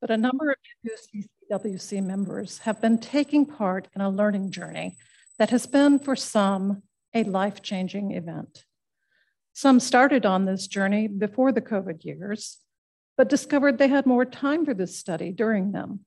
but a number of UCCWC members have been taking part in a learning journey that has been for some a life-changing event. Some started on this journey before the COVID years, but discovered they had more time for this study during them.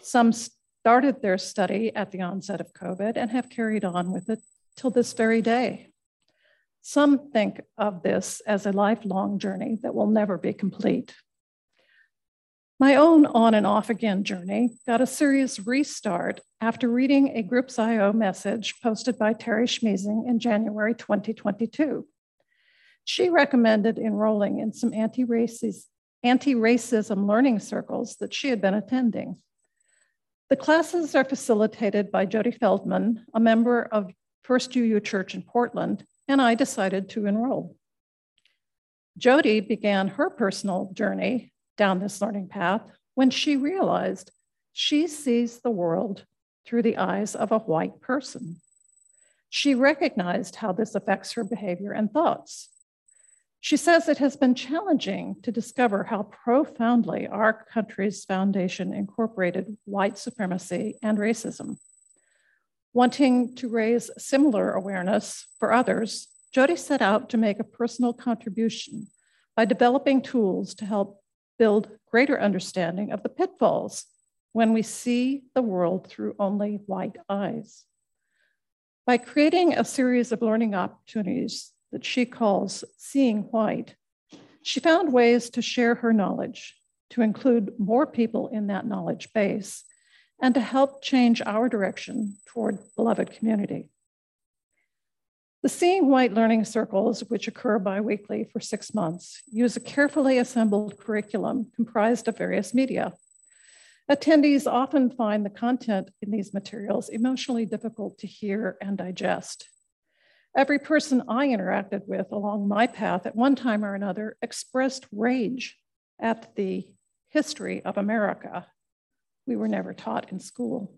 Some started their study at the onset of COVID and have carried on with it till this very day. Some think of this as a lifelong journey that will never be complete. My own on and off again journey got a serious restart after reading a Groups IO message posted by Terry Schmiesing in January 2022. She recommended enrolling in some anti-racism learning circles that she had been attending. The classes are facilitated by Jody Feldman, a member of First UU Church in Portland, and I decided to enroll. Jody began her personal journey down this learning path when she realized she sees the world through the eyes of a white person. She recognized how this affects her behavior and thoughts. She says it has been challenging to discover how profoundly our country's foundation incorporated white supremacy and racism. Wanting to raise similar awareness for others, Jody set out to make a personal contribution by developing tools to help build greater understanding of the pitfalls when we see the world through only white eyes. By creating a series of learning opportunities that she calls Seeing White, she found ways to share her knowledge, to include more people in that knowledge base, and to help change our direction toward beloved community. The Seeing White learning circles, which occur biweekly for six months, use a carefully assembled curriculum comprised of various media. Attendees often find the content in these materials emotionally difficult to hear and digest. Every person I interacted with along my path at one time or another expressed rage at the history of America we were never taught in school.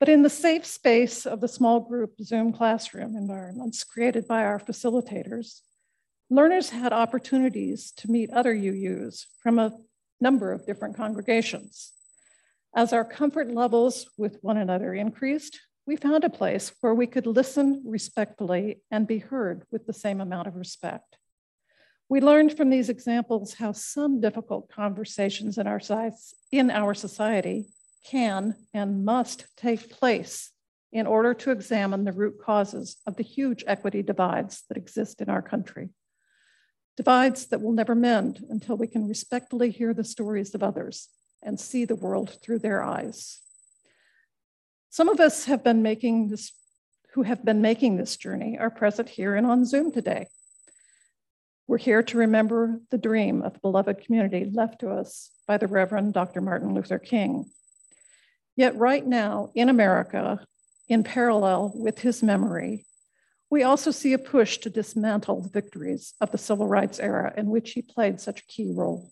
But in the safe space of the small group Zoom classroom environments created by our facilitators, learners had opportunities to meet other UUs from a number of different congregations. As our comfort levels with one another increased, we found a place where we could listen respectfully and be heard with the same amount of respect. We learned from these examples how some difficult conversations in our, in our society can and must take place in order to examine the root causes of the huge equity divides that exist in our country. Divides that will never mend until we can respectfully hear the stories of others and see the world through their eyes. Some of us have been making this, who have been making this journey are present here and on Zoom today. We're here to remember the dream of the beloved community left to us by the Reverend Dr. Martin Luther King. Yet, right now in America, in parallel with his memory, we also see a push to dismantle the victories of the civil rights era in which he played such a key role.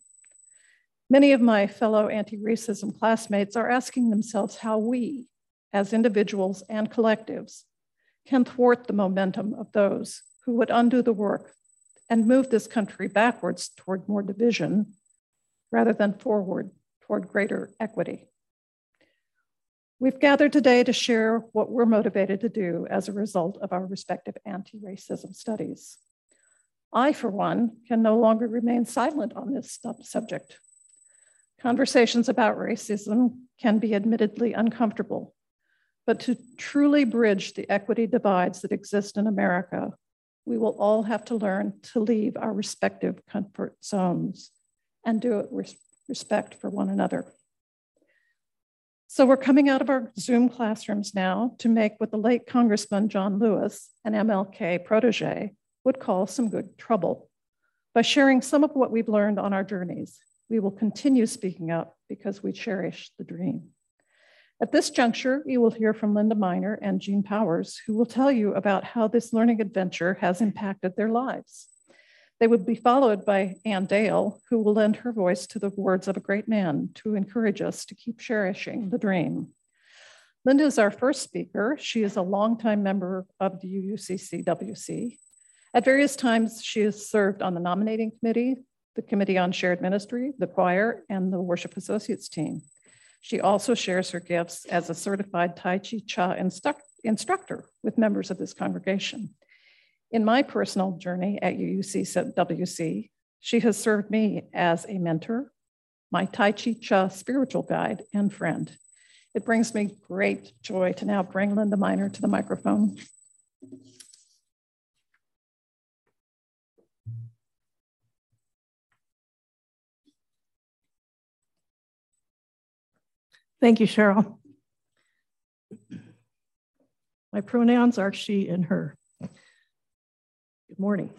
Many of my fellow anti racism classmates are asking themselves how we, as individuals and collectives, can thwart the momentum of those who would undo the work and move this country backwards toward more division rather than forward toward greater equity. We've gathered today to share what we're motivated to do as a result of our respective anti racism studies. I, for one, can no longer remain silent on this subject. Conversations about racism can be admittedly uncomfortable, but to truly bridge the equity divides that exist in America, we will all have to learn to leave our respective comfort zones and do it with respect for one another. So we're coming out of our Zoom classrooms now to make what the late Congressman John Lewis, an MLK protege, would call some good trouble. By sharing some of what we've learned on our journeys, we will continue speaking up because we cherish the dream. At this juncture, you will hear from Linda Miner and Jean Powers, who will tell you about how this learning adventure has impacted their lives. They would be followed by Ann Dale, who will lend her voice to the words of a great man to encourage us to keep cherishing the dream. Linda is our first speaker. She is a longtime member of the UUCCWC. At various times, she has served on the nominating committee, the Committee on Shared Ministry, the choir, and the Worship Associates team. She also shares her gifts as a certified Tai Chi Chih instructor with members of this congregation. In my personal journey at UUCWC, she has served me as a mentor, my Tai Chi Chih spiritual guide, and friend. It brings me great joy to now bring Linda Miner to the microphone. Thank you, Cheryl. My pronouns are she and her. Morning.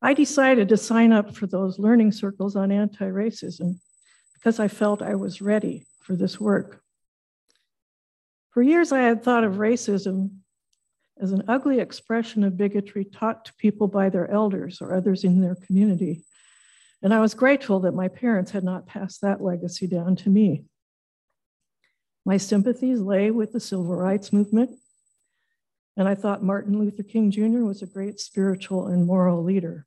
I decided to sign up for those learning circles on anti racism because I felt I was ready for this work. For years, I had thought of racism as an ugly expression of bigotry taught to people by their elders or others in their community. And I was grateful that my parents had not passed that legacy down to me. My sympathies lay with the civil rights movement, and I thought Martin Luther King Jr. was a great spiritual and moral leader.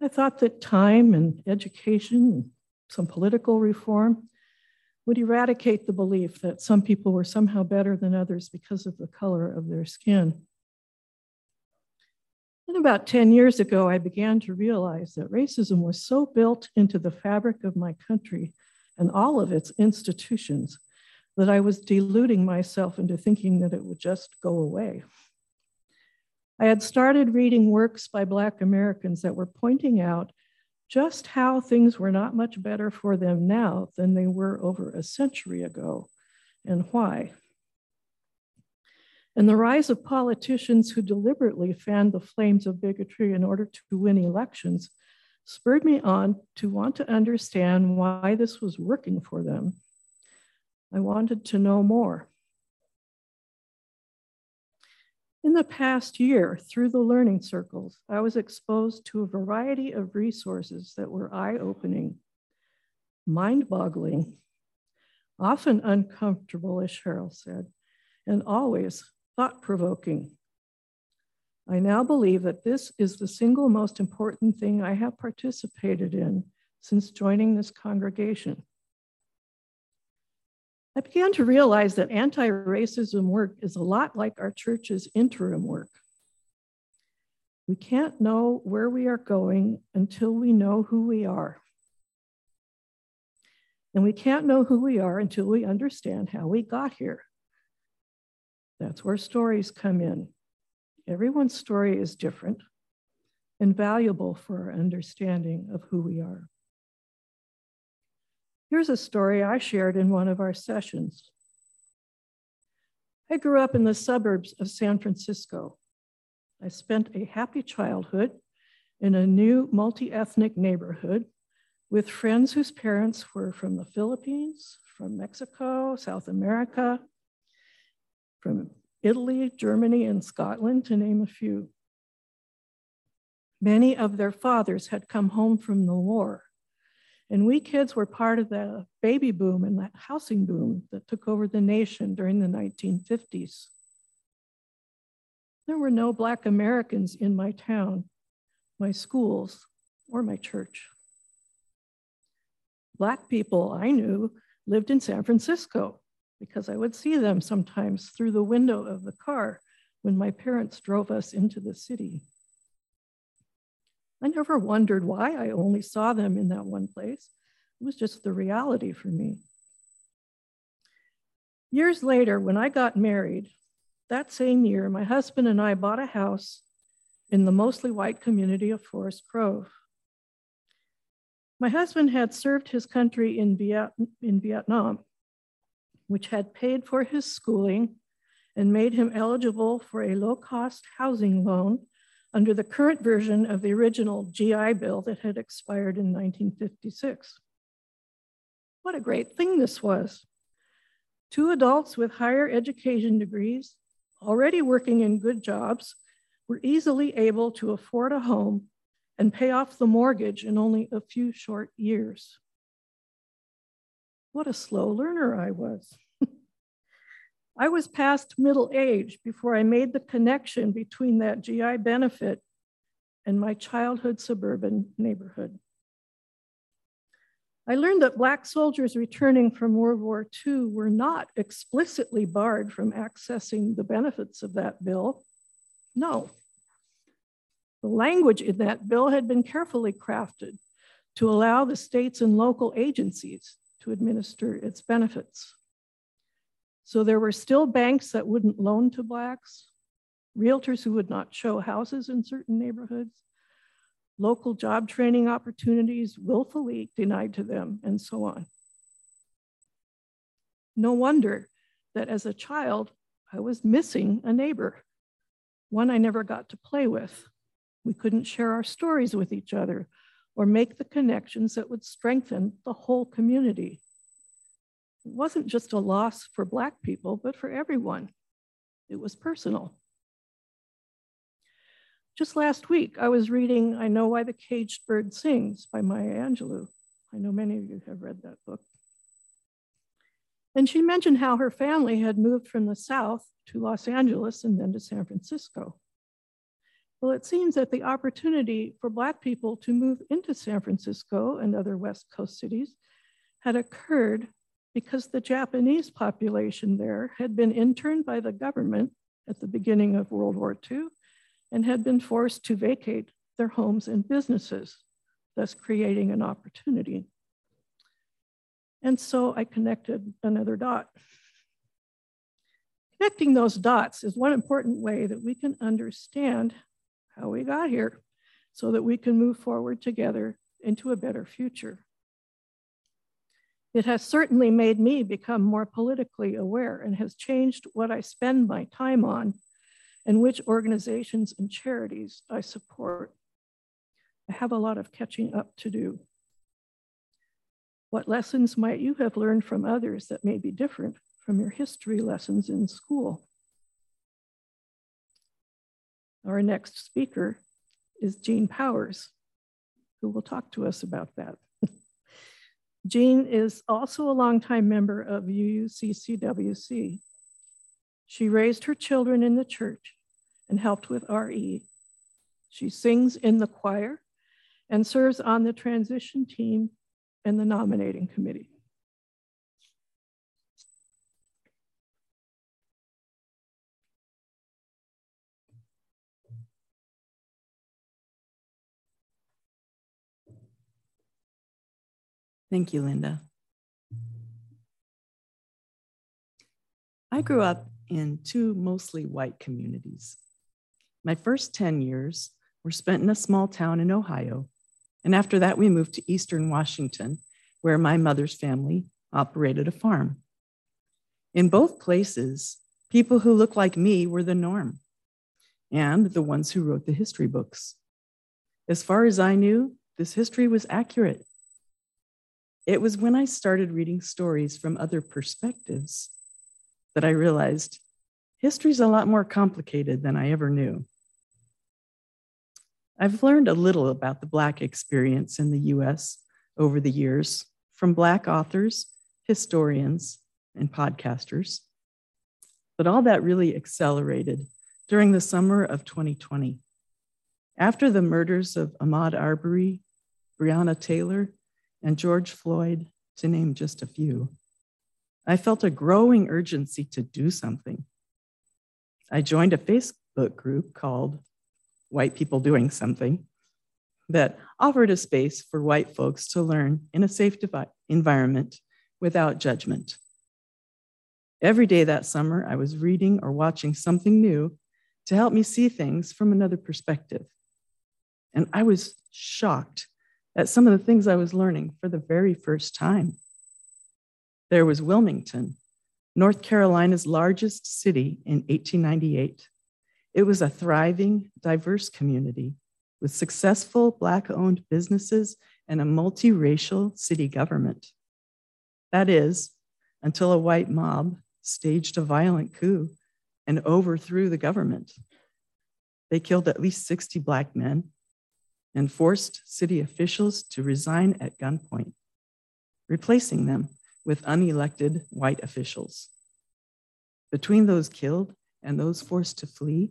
I thought that time and education, and some political reform, would eradicate the belief that some people were somehow better than others because of the color of their skin. And about 10 years ago, I began to realize that racism was so built into the fabric of my country and all of its institutions that I was deluding myself into thinking that it would just go away. I had started reading works by Black Americans that were pointing out just how things were not much better for them now than they were over a century ago and why and the rise of politicians who deliberately fanned the flames of bigotry in order to win elections spurred me on to want to understand why this was working for them. I wanted to know more. In the past year, through the learning circles, I was exposed to a variety of resources that were eye opening, mind boggling, often uncomfortable, as Cheryl said, and always thought provoking. I now believe that this is the single most important thing I have participated in since joining this congregation. I began to realize that anti racism work is a lot like our church's interim work. We can't know where we are going until we know who we are. And we can't know who we are until we understand how we got here. That's where stories come in. Everyone's story is different and valuable for our understanding of who we are. Here's a story I shared in one of our sessions. I grew up in the suburbs of San Francisco. I spent a happy childhood in a new multi ethnic neighborhood with friends whose parents were from the Philippines, from Mexico, South America, from Italy, Germany, and Scotland, to name a few. Many of their fathers had come home from the war. And we kids were part of the baby boom and that housing boom that took over the nation during the 1950s. There were no Black Americans in my town, my schools, or my church. Black people I knew lived in San Francisco because I would see them sometimes through the window of the car when my parents drove us into the city. I never wondered why I only saw them in that one place. It was just the reality for me. Years later, when I got married, that same year, my husband and I bought a house in the mostly white community of Forest Grove. My husband had served his country in, Viet- in Vietnam which had paid for his schooling and made him eligible for a low cost housing loan under the current version of the original GI Bill that had expired in 1956. What a great thing this was. Two adults with higher education degrees, already working in good jobs, were easily able to afford a home and pay off the mortgage in only a few short years. What a slow learner I was. I was past middle age before I made the connection between that GI benefit and my childhood suburban neighborhood. I learned that Black soldiers returning from World War II were not explicitly barred from accessing the benefits of that bill. No. The language in that bill had been carefully crafted to allow the states and local agencies to administer its benefits. So there were still banks that wouldn't loan to Blacks, realtors who would not show houses in certain neighborhoods, local job training opportunities willfully denied to them, and so on. No wonder that as a child, I was missing a neighbor, one I never got to play with. We couldn't share our stories with each other or make the connections that would strengthen the whole community. Wasn't just a loss for Black people, but for everyone. It was personal. Just last week, I was reading I Know Why the Caged Bird Sings by Maya Angelou. I know many of you have read that book. And she mentioned how her family had moved from the South to Los Angeles and then to San Francisco. Well, it seems that the opportunity for Black people to move into San Francisco and other West Coast cities had occurred because the Japanese population there had been interned by the government at the beginning of World War II and had been forced to vacate their homes and businesses, thus creating an opportunity. And so I connected another dot. Connecting those dots is one important way that we can understand how we got here so that we can move forward together into a better future. It has certainly made me become more politically aware and has changed what I spend my time on and which organizations and charities I support. I have a lot of catching up to do. What lessons might you have learned from others that may be different from your history lessons in school? Our next speaker is Jean Powers, who will talk to us about that. Jean is also a longtime member of UUCCWC, she raised her children in the church and helped with RE. She sings in the choir and serves on the transition team and the nominating committee. Thank you, Linda. I grew up in two mostly white communities. My first 10 years were spent in a small town in Ohio. And after that, we moved to Eastern Washington, where my mother's family operated a farm. In both places, people who looked like me were the norm and the ones who wrote the history books. As far as I knew, this history was accurate. It was when I started reading stories from other perspectives that I realized history's a lot more complicated than I ever knew. I've learned a little about the Black experience in the US over the years from Black authors, historians, and podcasters. But all that really accelerated during the summer of 2020. After the murders of Ahmaud Arbery, Breonna Taylor, and George Floyd, to name just a few, I felt a growing urgency to do something. I joined a Facebook group called White People Doing Something that offered a space for white folks to learn in a safe environment without judgment. Every day that summer, I was reading or watching something new to help me see things from another perspective. And I was shocked at some of the things I was learning for the very first time. There was Wilmington, North Carolina's largest city in 1898. It was a thriving, diverse community with successful Black owned businesses and a multiracial city government. That is, until a white mob staged a violent coup and overthrew the government. They killed at least 60 Black men and forced city officials to resign at gunpoint, replacing them with unelected white officials. Between those killed and those forced to flee,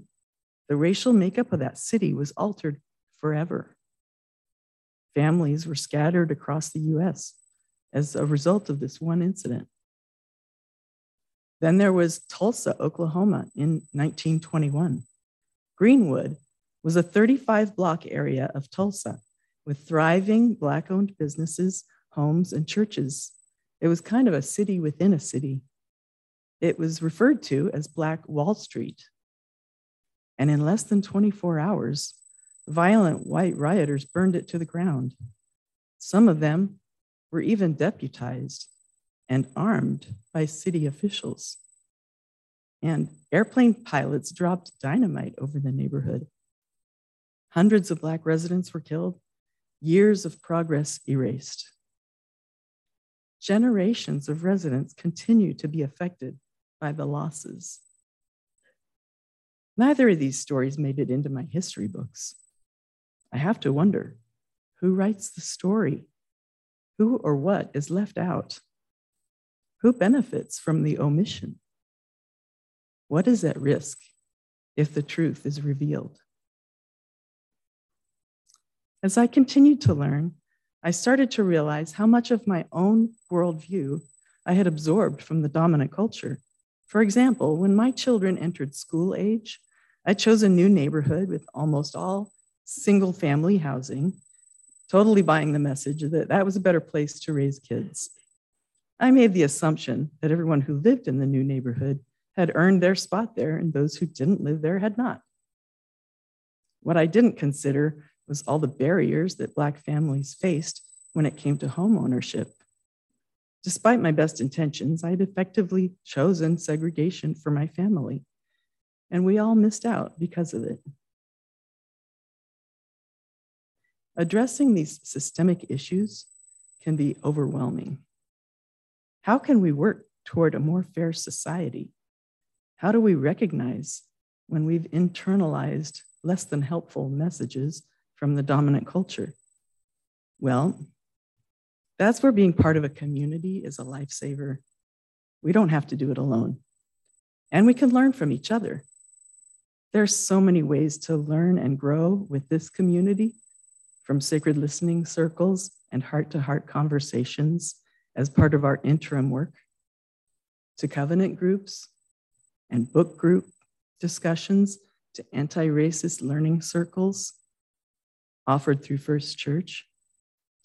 the racial makeup of that city was altered forever. Families were scattered across the US as a result of this one incident. Then there was Tulsa, Oklahoma in 1921. Greenwood was a 35 block area of Tulsa with thriving Black owned businesses, homes, and churches. It was kind of a city within a city. It was referred to as Black Wall Street. And in less than 24 hours, violent white rioters burned it to the ground. Some of them were even deputized and armed by city officials. And airplane pilots dropped dynamite over the neighborhood. Hundreds of Black residents were killed, years of progress erased. Generations of residents continue to be affected by the losses. Neither of these stories made it into my history books. I have to wonder who writes the story? Who or what is left out? Who benefits from the omission? What is at risk if the truth is revealed? As I continued to learn, I started to realize how much of my own worldview I had absorbed from the dominant culture. For example, when my children entered school age, I chose a new neighborhood with almost all single family housing, totally buying the message that that was a better place to raise kids. I made the assumption that everyone who lived in the new neighborhood had earned their spot there and those who didn't live there had not. What I didn't consider was all the barriers that Black families faced when it came to home ownership. Despite my best intentions, I had effectively chosen segregation for my family, and we all missed out because of it. Addressing these systemic issues can be overwhelming. How can we work toward a more fair society? How do we recognize when we've internalized less than helpful messages from the dominant culture? Well, that's where being part of a community is a lifesaver. We don't have to do it alone. And we can learn from each other. There's so many ways to learn and grow with this community from sacred listening circles and heart to heart conversations as part of our interim work, to covenant groups and book group discussions, to anti racist learning circles offered through First Church,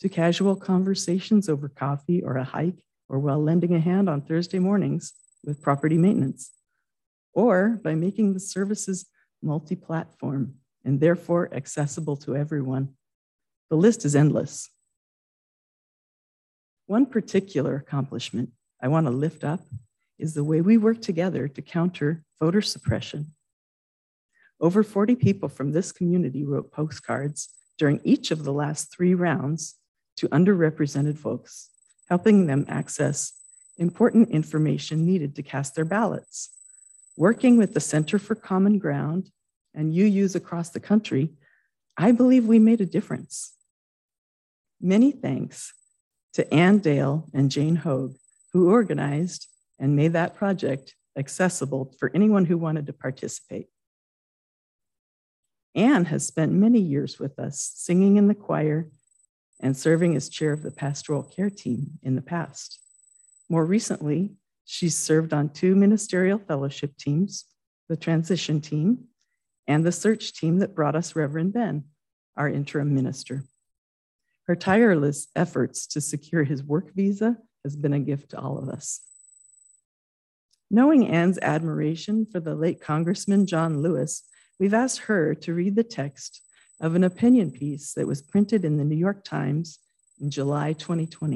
to casual conversations over coffee or a hike or while lending a hand on Thursday mornings with property maintenance, or by making the services multi platform and therefore accessible to everyone the list is endless. One particular accomplishment I want to lift up is the way we work together to counter voter suppression. Over 40 people from this community wrote postcards during each of the last three rounds to underrepresented folks, helping them access important information needed to cast their ballots. Working with the Center for Common Ground and UUs across the country, I believe we made a difference. Many thanks to Ann Dale and Jane Hogue, who organized and made that project accessible for anyone who wanted to participate. Anne has spent many years with us singing in the choir and serving as chair of the pastoral care team in the past. More recently, she's served on two ministerial fellowship teams, the transition team and the search team that brought us Reverend Ben, our interim minister. Her tireless efforts to secure his work visa has been a gift to all of us. Knowing Anne's admiration for the late Congressman John Lewis, we've asked her to read the text of an opinion piece that was printed in the New York Times in July 2020.